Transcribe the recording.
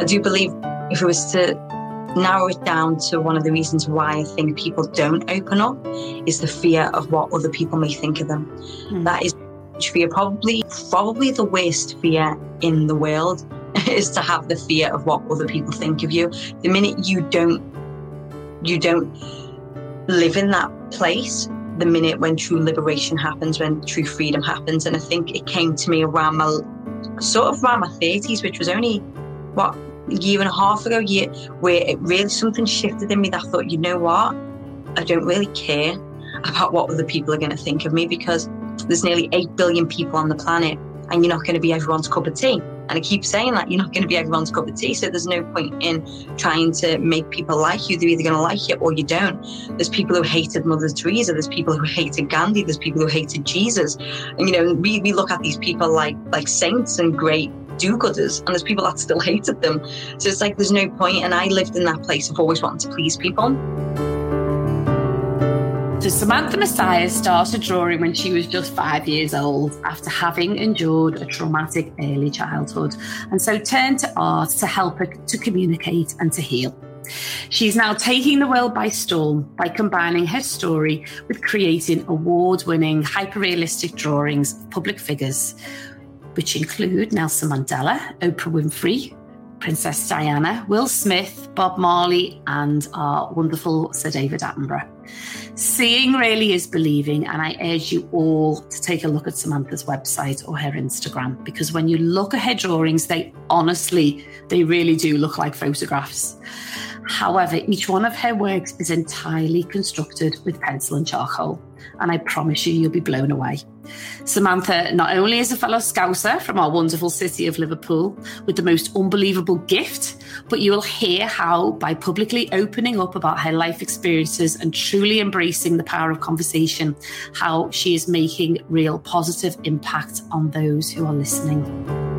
I do believe if it was to narrow it down to one of the reasons why I think people don't open up is the fear of what other people may think of them. Mm. That is fear, probably probably the worst fear in the world is to have the fear of what other people think of you. The minute you don't you don't live in that place, the minute when true liberation happens, when true freedom happens. And I think it came to me around my sort of around my 30s, which was only what year and a half ago, year where it really something shifted in me that I thought, you know what? I don't really care about what other people are going to think of me because there's nearly 8 billion people on the planet and you're not going to be everyone's cup of tea. And I keep saying that you're not going to be everyone's cup of tea. So there's no point in trying to make people like you. They're either going to like you or you don't. There's people who hated Mother Teresa. There's people who hated Gandhi. There's people who hated Jesus. And, you know, we, we look at these people like, like saints and great do-gooders and there's people that still hated them. So it's like there's no point. And I lived in that place of always wanting to please people. So Samantha Messiah started drawing when she was just five years old after having endured a traumatic early childhood, and so turned to art to help her to communicate and to heal. She's now taking the world by storm by combining her story with creating award winning, hyper realistic drawings of public figures, which include Nelson Mandela, Oprah Winfrey, Princess Diana, Will Smith, Bob Marley, and our wonderful Sir David Attenborough. Seeing really is believing, and I urge you all to take a look at Samantha's website or her Instagram because when you look at her drawings, they honestly, they really do look like photographs. However, each one of her works is entirely constructed with pencil and charcoal, and I promise you, you'll be blown away. Samantha not only is a fellow Scouser from our wonderful city of Liverpool with the most unbelievable gift, but you will hear how, by publicly opening up about her life experiences and truly embracing the power of conversation, how she is making real positive impact on those who are listening.